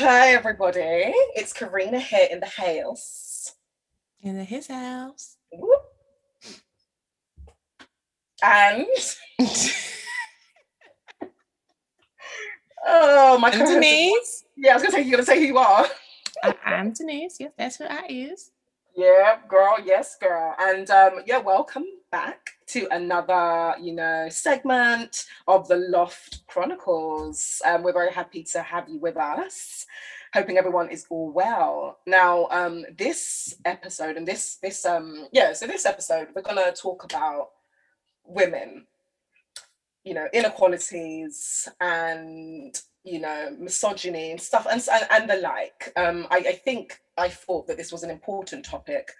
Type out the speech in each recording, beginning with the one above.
Hi, everybody. It's Karina here in the house. In the his house. Whoop. And oh my god. Denise. Yeah, I was gonna say you're gonna say who you are. I- I'm Denise. Yes, that's who I is. Yeah, girl. Yes, girl. And um, yeah, welcome back to another, you know, segment of the Loft Chronicles. Um, we're very happy to have you with us. Hoping everyone is all well. Now, um, this episode and this this um yeah, so this episode we're gonna talk about women, you know, inequalities and you know misogyny and stuff and and, and the like. Um, I, I think I thought that this was an important topic,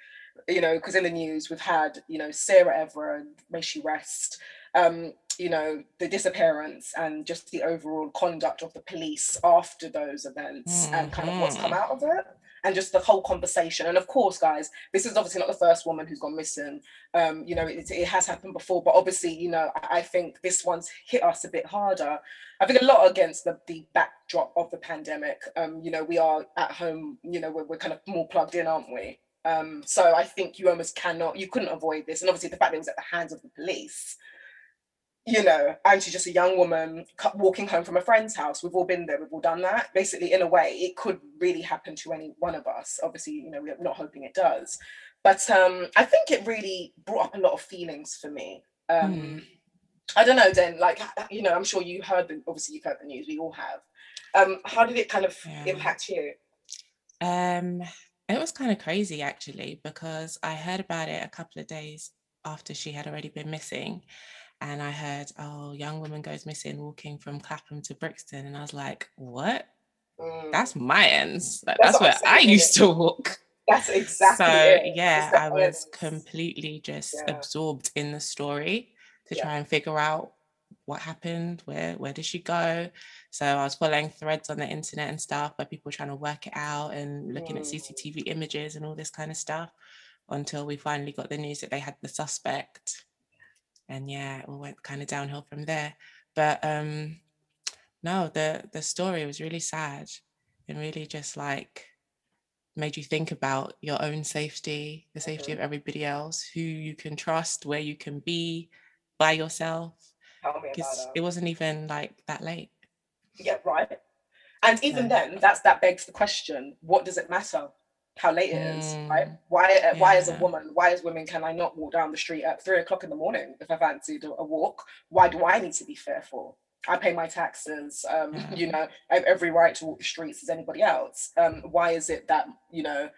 you know, because in the news we've had, you know, Sarah Everard, may she rest, um, you know, the disappearance and just the overall conduct of the police after those events and kind of what's come out of it and just the whole conversation. And of course, guys, this is obviously not the first woman who's gone missing. Um, you know, it, it has happened before, but obviously, you know, I I think this one's hit us a bit harder. I think a lot against the, the backdrop of the pandemic. Um, you know, we are at home, you know, we're, we're kind of more plugged in, aren't we? Um, so I think you almost cannot, you couldn't avoid this. And obviously the fact that it was at the hands of the police, you know, and she's just a young woman walking home from a friend's house. We've all been there, we've all done that. Basically, in a way, it could really happen to any one of us. Obviously, you know, we're not hoping it does. But um, I think it really brought up a lot of feelings for me. Um, Hmm. I don't know, Den, like, you know, I'm sure you heard, the, obviously, you've heard the news, we all have. Um, how did it kind of Yeah. impact you? Um, it was kind of crazy actually because I heard about it a couple of days after she had already been missing. And I heard, oh, young woman goes missing walking from Clapham to Brixton. And I was like, what? Mm, That's my ends. Like, That's that's, where I used to walk. that's exactly so it. Yeah, I was ends. completely just Yeah. absorbed in the story to Yeah. try and figure out what happened, where where did she go? So I was following threads on the internet and stuff where people were trying to work it out and looking at Mm. CCTV images and all this kind of stuff until we finally got the news that they had the suspect. And yeah, it all went kind of downhill from there. But um no, the the story was really sad and really just like made you think about your own safety, the safety of everybody else, who you can trust, where you can be by yourself. Tell me about Because it. it wasn't even like that late. Yeah, right. And even So- then, that's that begs the question: What does it matter how late it is, right? Mm, Why? uh, Why, as a woman, why as women, can I not walk down the street at three o'clock in the morning if I fancied a a walk? Why do I need to be fearful? I pay my taxes. Um, you know, I have every right to walk the streets as anybody else. Um, why is it that you know?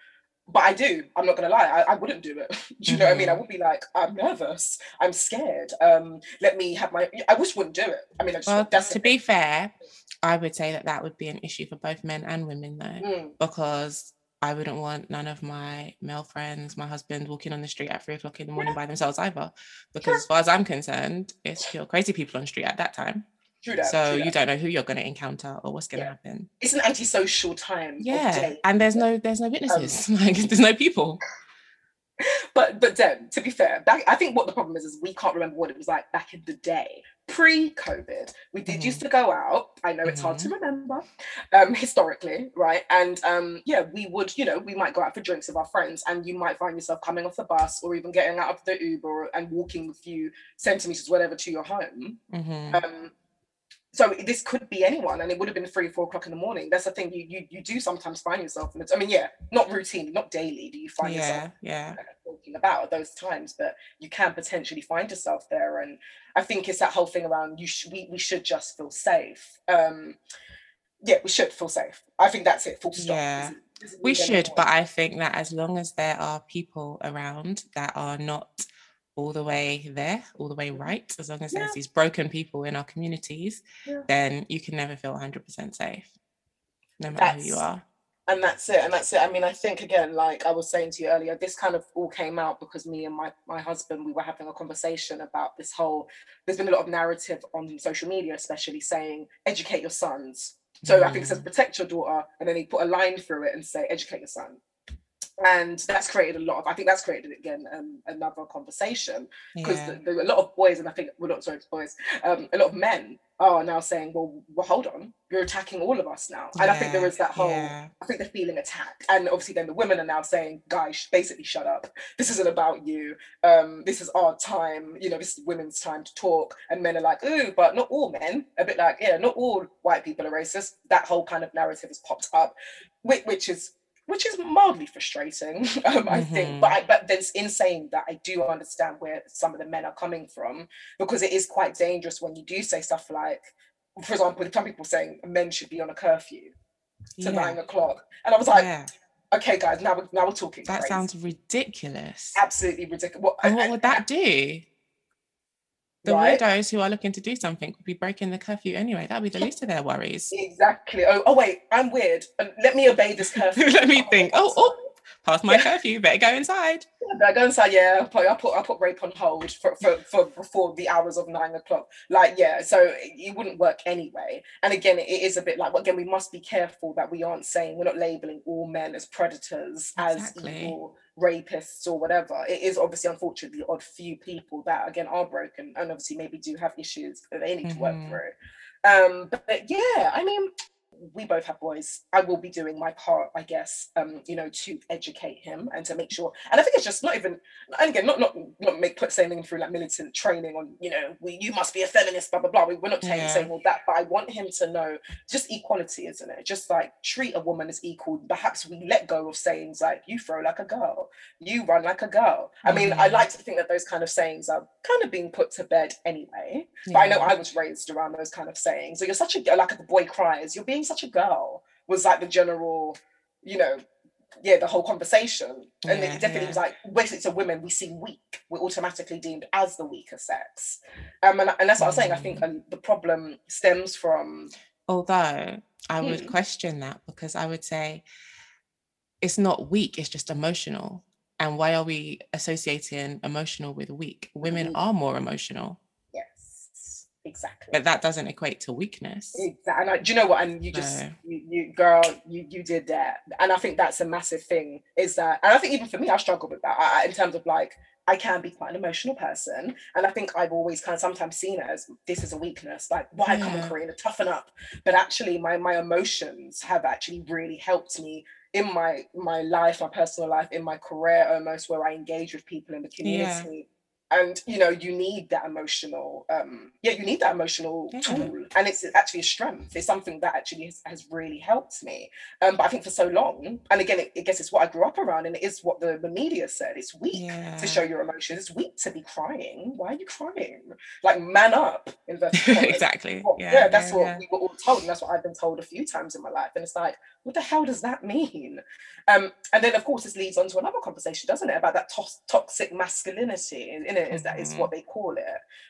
But I do. I'm not gonna lie. I, I wouldn't do it. do you know what I mean? I Mhm. would be like, I'm nervous. I'm scared. Um, let me have my. I wish wouldn't do it. I mean, I just Well, that's to be fair, I would say that that would be an issue for both men and women, though, Mm, because I wouldn't want none of my male friends, my husband, walking on the street at three o'clock in the morning by themselves either. Because as far as I'm concerned, it's pure crazy people on the street at that time. True that. so true you don't know who you're going to encounter or what's going to Yeah. happen. It's an antisocial time. Yeah, and there's no there's no witnesses. like there's no people. But but then to be fair, back I think what the problem is is we can't remember what it was like back in the day. Pre-COVID, we did Mhm. used to go out. I know it's hard to remember, um, historically, right? And um, yeah, we would, you know, we might go out for drinks with our friends, and you might find yourself coming off the bus or even getting out of the Uber and walking a few centimeters, whatever, to your home. Mhm. Um, so this could be anyone, and it would have been three, four o'clock in the morning. That's the thing. You you you do sometimes find yourself. I mean, yeah, not routine, not daily. Do you find yourself Yeah, yeah. kind of talking about at those times, but you can potentially find yourself there. And I think it's that whole thing around you. Sh- we we should just feel safe. Um, yeah, we should feel safe. I think that's it. Full stop. Yeah. We should, but I think that as long as there are people around that are not all the way there, all the way right, as long as Yeah. there's these broken people in our communities, Yeah. then you can never feel 100% safe, no matter who you are. and that's it and that's it i mean i think again like i was saying to you earlier this kind of all came out because me and my my husband we were having a conversation about this whole there's been a lot of narrative on social media especially saying educate your sons so i think it says Mm. protect your daughter and then he put a line through it and say educate your son and that's created a lot of i think that's created again um, another conversation. Because Yeah. there are a lot of boys and i think well not sorry boys um, a lot of men are now saying well, well hold on. You're attacking all of us now. And i think there is that whole yeah. i think they're feeling attacked and obviously then the women are now saying guys basically shut up. This isn't about you. Um, this is our time. You know this is women's time to talk. And men are like ooh but not all men. A bit like yeah not all white people are racist. That whole kind of narrative has popped up which, which is which is mildly frustrating, um, I think. But I, but there's in saying that I do understand where some of the men are coming from because it is quite dangerous when you do say stuff like, for example, some people saying men should be on a curfew to Yeah. nine o'clock, and I was like, yeah. okay, guys, now we're now we're talking. That crazy. sounds ridiculous. absolutely ridiculous. What, And what would that do? The Right. weirdos who are looking to do something would be breaking the curfew anyway. That'd be the least of their worries. Exactly. Oh, oh wait, I'm weird. Um, let me obey this curfew. Let me think. Oh, oh, past my Yeah. curfew. Better go inside. But I go inside, yeah, I put, I put I put rape on hold for, for, for before the hours of nine o'clock. Like, yeah, so it, wouldn't work anyway. And again, it is a bit like again, we must be careful that we aren't saying we're not labeling all men as predators, Exactly. as evil rapists or whatever. It is obviously unfortunately odd few people that again are broken and obviously maybe do have issues that they need to work Mhm. through. Um, but yeah, I mean, we both have boys. I will be doing my part, I guess, um, you know, to educate him and to make sure. And I think it's just not even, and again, not not not make put saying through like militant training on, you know, we, you must be a feminist, blah blah blah. We, we're not saying, Yeah. saying all that, but I want him to know just equality, isn't it? Just like treat a woman as equal. Perhaps we let go of sayings like you throw like a girl, you run like a girl. I mean, I Mhm. like to think that those kind of sayings are kind of being put to bed anyway. But I know I was raised around those kind of sayings. So you're such a like the boy cries, you're being such a girl, was like the general, you know, yeah, the whole conversation. And Yeah, it definitely yeah. was like, basically, to women, we seem weak. We're automatically deemed as the weaker sex. Um, and, and that's what I was saying. I think Mm. um, the problem stems from, Although I would Hmm. question that because I would say it's not weak, it's just emotional. And why are we associating emotional with weak? Women Weak. are more emotional, exactly. but that doesn't equate to weakness. Exactly. And I, do you know what? And you just, No. you, you, girl, you, you did that. And I think that's a massive thing. Is that, and I think even for me, I struggle with that I, in terms of like, I can be quite an emotional person, and I think I've always kind of sometimes seen it as this is a weakness. Like, why come on, Yeah. Karina, toughen up? But actually, my my emotions have actually really helped me in my my life, my personal life, in my career, almost where I engage with people in the Yeah. And you know you need that emotional um yeah you need that emotional Yeah. tool and it's actually a strength it's something that actually has, has really helped me um but i think for so long and again it, I guess it's what i grew up around and it is what the, the media said it's weak Yeah. to show your emotions it's weak to be crying why are you crying like man up exactly. Yeah, yeah, that's what we were all told, and that's what I've been told a few times in my life. And it's like, what the hell does that mean? Um, and then, of course, this leads on to another conversation, doesn't it, about that tos- toxic masculinity? In it, is that is Mhm. what they call it,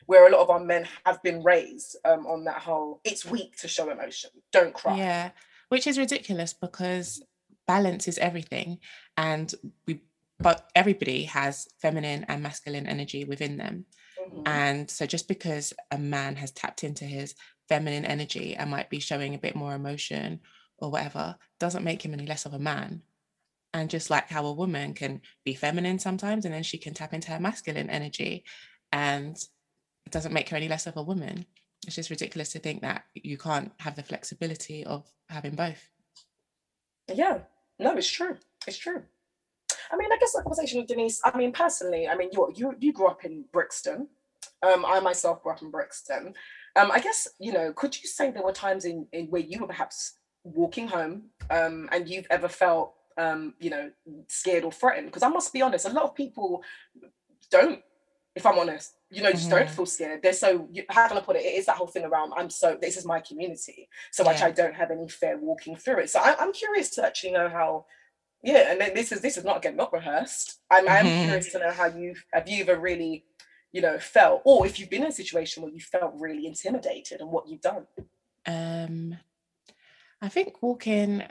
where a lot of our men have been raised um, on that whole. It's weak to show emotion. Don't cry. Yeah, which is ridiculous because balance is everything, and we, but everybody has feminine and masculine energy within them. Mhm. And so, just because a man has tapped into his feminine energy and might be showing a bit more emotion or whatever, doesn't make him any less of a man. And just like how a woman can be feminine sometimes and then she can tap into her masculine energy, and it doesn't make her any less of a woman. It's just ridiculous to think that you can't have the flexibility of having both. Yeah, no, it's true. It's true. I mean, I guess the conversation with Denise. I mean, personally, I mean, you you you grew up in Brixton. Um, I myself grew up in Brixton. Um, I guess you know. Could you say there were times in, in where you were perhaps walking home, um, and you've ever felt, um, you know, scared or threatened? Because I must be honest, a lot of people don't. If I'm honest, you know, just don't Mhm. feel scared. They're so. How can I put it? It is that whole thing around. I'm so. This is my community, so much Yeah. I don't have any fear walking through it. So I, I'm curious to actually know how yeah, and then this is this is not again not rehearsed. I'm I'm Mhm. curious to know how you have you ever really, you know, felt, or if you've been in a situation where you felt really intimidated and what you've done. Um, I think walking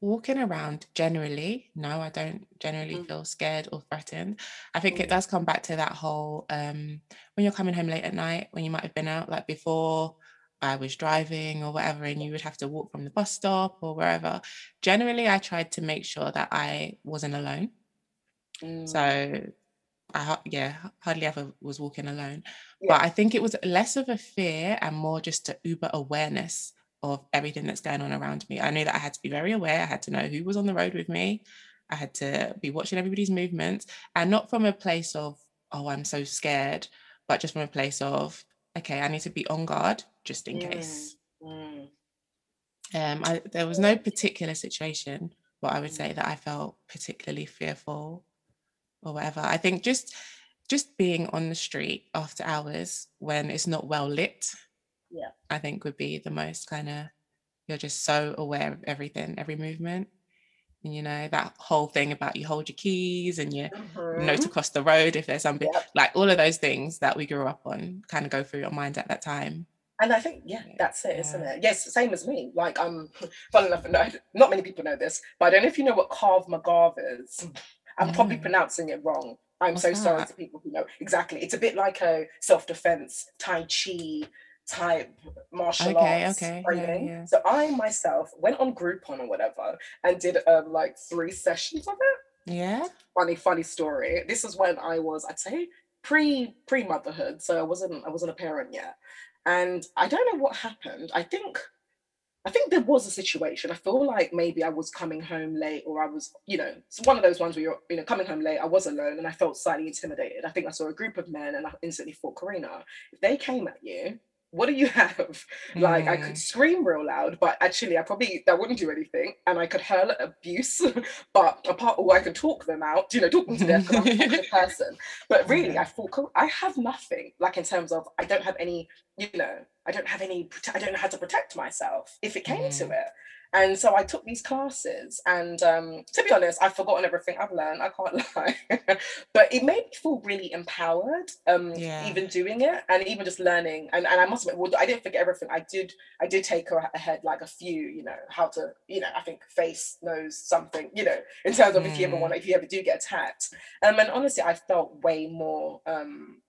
walking around generally, no, I don't generally Mm. feel scared or threatened. I think Mm. it does come back to that whole um when you're coming home late at night, when you might have been out like before I was driving or whatever, and you would have to walk from the bus stop or wherever. Generally, I tried to make sure that I wasn't alone. Mm. So I yeah, hardly ever was walking alone. Yeah. But I think it was less of a fear and more just a uber awareness of everything that's going on around me. I knew that I had to be very aware. I had to know who was on the road with me. I had to be watching everybody's movements and not from a place of, oh, I'm so scared, but just from a place of, okay, I need to be on guard just in Mm. case. Mm. Um, I, there was no particular situation, but I would Mm. say that I felt particularly fearful or whatever. I think just just being on the street after hours when it's not well lit, Yeah. I think would be the most kind of you're just so aware of everything, every movement. And you know, that whole thing about you hold your keys and you know to Mhm. cross the road if there's something Yep. like all of those things that we grew up on kind of go through your mind at that time. And I think, yeah, Yeah. that's it, isn't it? Yes, same as me. Like, um, fun enough, no, not many people know this, but I don't know if you know what Krav Maga is. I'm probably pronouncing it wrong. I'm What's so sorry that? to people who know exactly. It's a bit like a self-defense Tai Chi type martial Okay, arts okay, yeah, yeah. So I myself went on Groupon or whatever and did um like three sessions of it. Yeah. Funny, funny story. This is when I was, I'd say, pre pre motherhood. So I wasn't I wasn't a parent yet. And I don't know what happened. I think I think there was a situation. I feel like maybe I was coming home late or I was, you know, it's one of those ones where you're, you know, coming home late. I was alone and I felt slightly intimidated. I think I saw a group of men and I instantly thought, Karina, if they came at you, what do you have? Like I Mm. could scream real loud, but actually I probably that wouldn't do anything, and I could hurl abuse, but apart or I could talk them out, you know, talk them to death because I'm a person. But really, I thought I have nothing, like in terms of I don't have any, you know, I don't have any, I don't know how to protect myself if it came to Mm. it. And so I took these classes, and um, to be honest, I've forgotten everything I've learned. I can't lie, but it made me feel really empowered. Um, Yeah. even doing it, and even just learning. And, and I must admit, well, I didn't forget everything. I did, I did take a- ahead like a few, you know, how to, you know, I think face knows something, you know, in terms of if you ever Mm. want, if you ever do get attacked. Um, and honestly, I felt way more um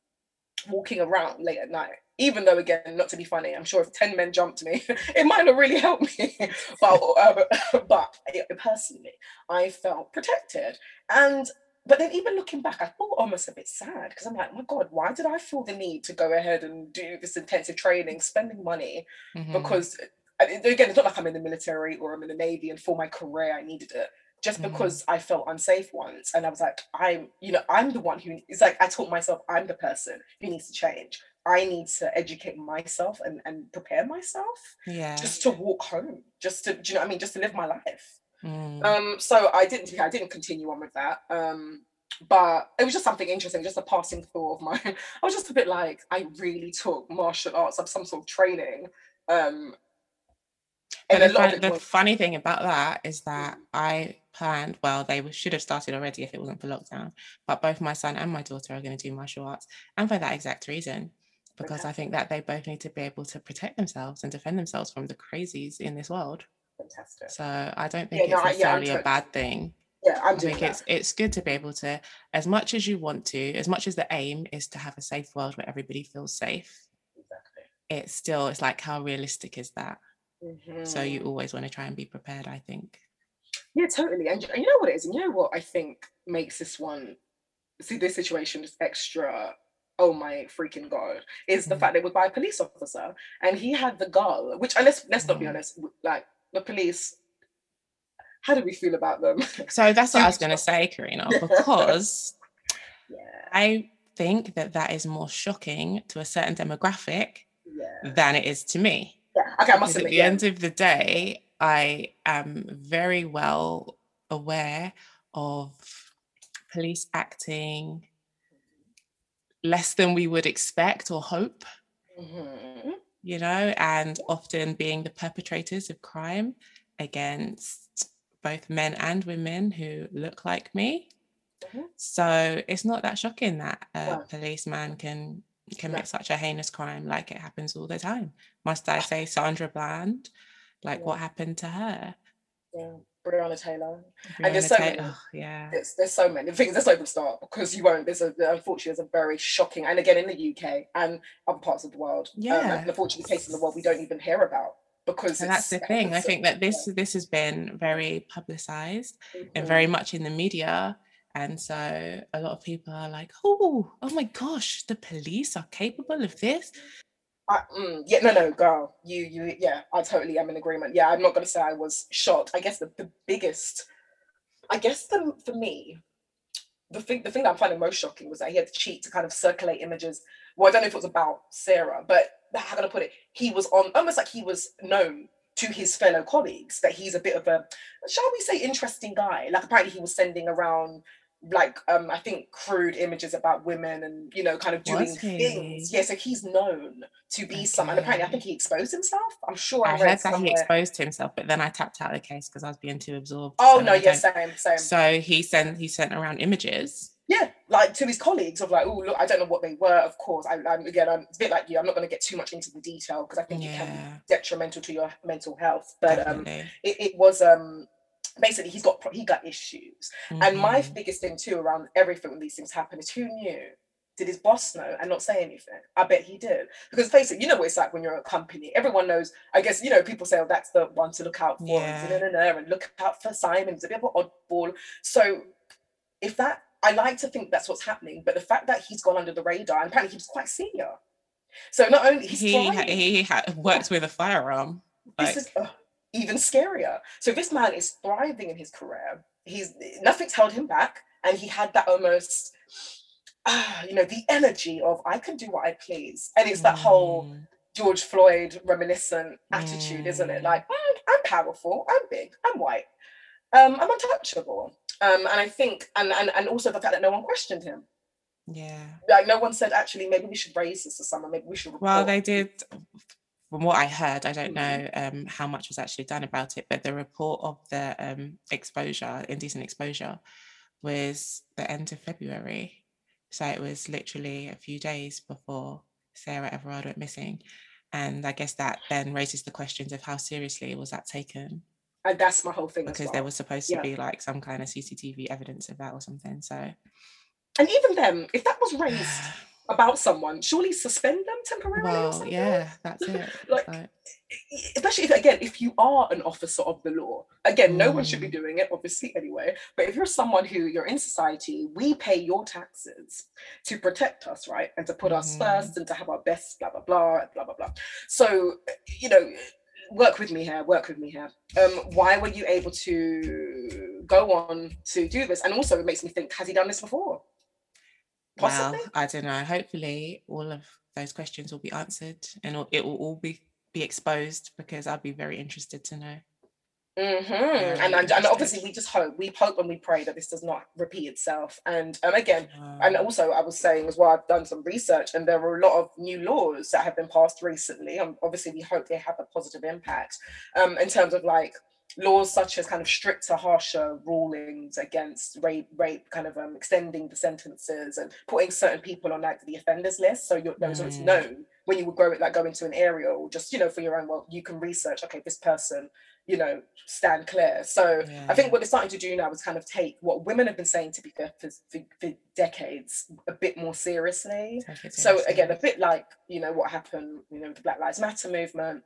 walking around late at night. Even though, again, not to be funny, I'm sure if 10 men jumped me, it might not really help me. but, uh, but, personally, I felt protected. And but then even looking back, I felt almost a bit sad because I'm like, my God, why did I feel the need to go ahead and do this intensive training, spending money? Mhm. Because again, it's not like I'm in the military or I'm in the navy and for my career I needed it. Just Mhm. because I felt unsafe once, and I was like, I'm, you know, I'm the one who. It's like I taught myself I'm the person who needs to change. I need to educate myself and and prepare myself yeah. just to walk home, just to, do you know what I mean, just to live my life. Mm. Um, so I didn't, I didn't continue on with that. Um, but it was just something interesting, just a passing thought of mine. I was just a bit like, I really took martial arts, some some sort of training. Um, and the, fun, the was, funny thing about that is that I planned, well, they should have started already if it wasn't for lockdown, but both my son and my daughter are going to do martial arts. And for that exact reason, because I think that they both need to be able to protect themselves and defend themselves from the crazies in this world. fantastic. So I don't think Yeah, no, it's yeah, necessarily a bad thing. Yeah, I'm I doing think that. it's it's good to be able to, as much as you want to, as much as the aim is to have a safe world where everybody feels safe, Exactly. it's still it's like how realistic is that? So you Mhm. always want to try and be prepared, I think. Yeah, totally. And, and you know what it is? And you know what I think makes this one, see, this situation just extra, oh my freaking God, is the fact that it was by a police officer and he had the gall, which, and let's, let's not be Mhm. honest, like the police, how do we feel about them? So that's what I was going to say, Karina, because yeah, I think that that is more shocking to a certain demographic yeah. than it is to me. Yeah, okay, I must Because at the yeah. end of the day, I am very well aware of police acting less than we would expect or hope, Mhm. you know, and often being the perpetrators of crime against both men and women who look like me. Mhm. So it's not that shocking that a No. policeman can commit No. such a heinous crime like it happens all the time. Must I say Sandra Bland? Like Yeah. what happened to her? Breonna Taylor. And there's so many. oh, yeah. There's, there's so many things. Let's not start because you won't. There's a unfortunately there's a very shocking, and again in the UK and other parts of the world. um, Yeah. and unfortunately, cases in the world we don't even hear about because And that's the thing. I think that this this has been very publicized yeah. and very much in the media And so a lot of people are like, oh, oh my gosh, the police are capable of this. I, mm, yeah, no, no, girl, you, you, yeah, I totally am in agreement. Yeah, I'm not going to say I was shocked. I guess the, the biggest, I guess the, for me, the thing, the thing that I'm finding most shocking was that he had to cheat to kind of circulate images. Well, I don't know if it was about Sarah, but how can I gonna put it? He was on almost like he was known to his fellow colleagues that he's a bit of a, shall we say, interesting guy. Like apparently he was sending around like um I think crude images about women and you know kind of doing things. Yeah, so he's known to be okay. some apparently I think he exposed himself. I'm sure I, I heard that he exposed himself, but then I tapped out the case because I was being too absorbed. Oh so no, yeah, same, same. So he sent he sent around images. Yeah, like to his colleagues of like, oh look, I don't know what they were. Of course, I, am again, I'm a bit like you. I'm not going to get too much into the detail because I think yeah. it can be detrimental to your mental health. But Definitely. um, it, it was um basically he's got he got issues. Mm-hmm. And my mm-hmm. biggest thing too around everything when these things happen is who knew? Did his boss know and not say anything? I bet he did. Because face it, you know what it's like when you're a company. Everyone knows, I guess, you know, people say, oh, that's the one to look out for. Yeah. And, and look out for Simon. He's a bit of an oddball. So if that, I like to think that's what's happening. But the fact that he's gone under the radar, and apparently he was quite senior. So not only he he ha- works with a firearm. Like... This is, even scarier. So this man is thriving in his career. He's nothing's held him back, and he had that almost, uh, you know, the energy of I can do what I please, and it's that mm. whole George Floyd reminiscent attitude, mm. isn't it? Like mm, I'm powerful, I'm big, I'm white, um, I'm untouchable, um, and I think, and and and also the fact that no one questioned him. Yeah. Like no one said, actually, maybe we should raise this to someone. Maybe we should. Report. Well, they did from what I heard, I don't know um, how much was actually done about it, but the report of the um, exposure, indecent exposure, was the end of February. So it was literally a few days before Sarah Everard went missing. And I guess that then raises the questions of how seriously was that taken? And that's my whole thing. Because well. there was supposed to yeah. be like some kind of CCTV evidence of that or something. So, and even then, if that was raised about someone, surely suspend them temporarily. Well, yeah, that's it. like, especially if again, if you are an officer of the law, again, no one should be mm. doing it, obviously, anyway. But if you're someone who you're in society, we pay your taxes to protect us, right, and to put mm. us first and to have our best, blah blah blah, blah blah blah. So, you know. Work with me here. Work with me here. Um, why were you able to go on to do this? And also, it makes me think: Has he done this before? Possibly? Well, I don't know. Hopefully, all of those questions will be answered and it will all be be exposed because I'd be very interested to know. Mm-hmm. And, and, and obviously we just hope we hope and we pray that this does not repeat itself and um, again um, and also I was saying as well I've done some research and there are a lot of new laws that have been passed recently and obviously we hope they have a positive impact um, in terms of like laws such as kind of stricter, harsher rulings against rape, rape, kind of um, extending the sentences and putting certain people on like the offenders list. So you're mm. so it's known when you would go like go into an area or just you know for your own well you can research okay this person you know stand clear so yeah. i think what they're starting to do now is kind of take what women have been saying to be fair for, for, for decades a bit more seriously so again a bit like you know what happened you know the black lives matter movement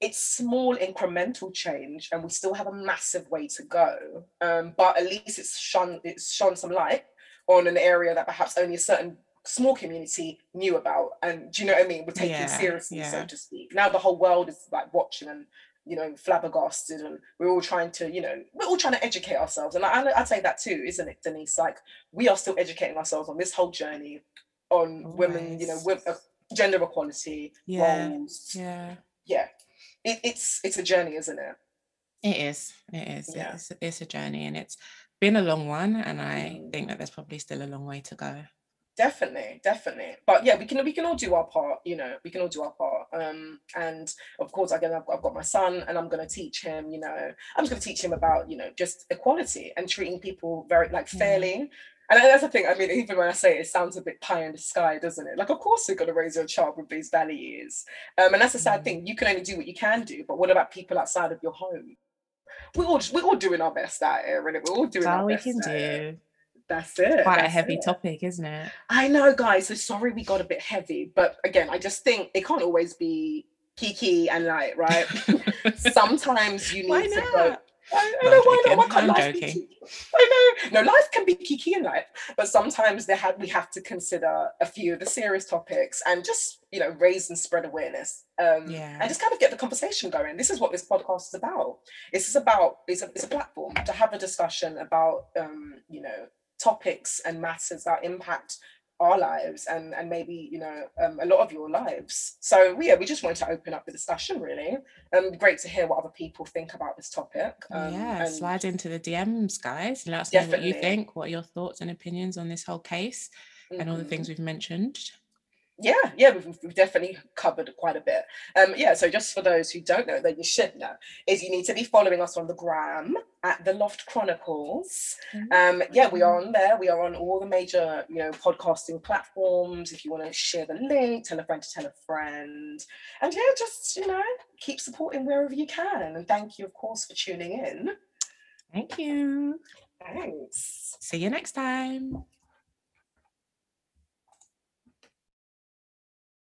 it's small incremental change and we still have a massive way to go. Um, but at least it's shone it's shone some light on an area that perhaps only a certain small community knew about. And do you know what i mean? We're taking yeah, seriously yeah. so to speak. Now the whole world is like watching and you know flabbergasted and we're all trying to you know we're all trying to educate ourselves. And I, i'd say that too isn't it denise? Like we are still educating ourselves on this whole journey on Always. women you know with uh, gender equality yeah roles. yeah. Yeah it, it's it's a journey, isn't it? It is. It is. Yeah. It's, it's a journey, and it's been a long one. And I mm. think that there's probably still a long way to go. Definitely, definitely. But yeah, we can we can all do our part. You know, we can all do our part. Um, and of course, again, I've, I've got my son, and I'm going to teach him. You know, I'm just going to teach him about you know just equality and treating people very like fairly. Mm and that's the thing. I mean, even when I say it, it sounds a bit pie in the sky, doesn't it? Like, of course, you're going to raise your child with these values. Um, and that's a sad mm. thing. You can only do what you can do. But what about people outside of your home? We're all we're all doing our best out here, and we're all doing all we can do. That's it. Quite that's a heavy it. topic, isn't it? I know, guys. So sorry we got a bit heavy, but again, I just think it can't always be kiki and light, right? Sometimes you need to go I, I know why not? Why can't I'm life be joking. kiki? I know. No, life can be kiki in life, but sometimes they have we have to consider a few of the serious topics and just you know raise and spread awareness. Um, Yeah. and just kind of get the conversation going. This is what this podcast is about. This is about it's a it's a platform to have a discussion about um, you know topics and matters that impact our lives and and maybe you know um, a lot of your lives so yeah we just wanted to open up the discussion really um great to hear what other people think about this topic um, yeah, and slide into the DMs, guys, and let us know what you think. What are your thoughts and opinions on this whole case and all the mhm. things we've mentioned? Yeah yeah we've, we've definitely covered quite a bit. Um yeah so just for those who don't know that you should know is you need to be following us on the gram at the loft chronicles. Um yeah we are on there. We are on all the major you know podcasting platforms. If you want to share the link tell a friend to tell a friend. And yeah just you know keep supporting wherever you can. And thank you of course for tuning in. Thank you. thanks. See you next time.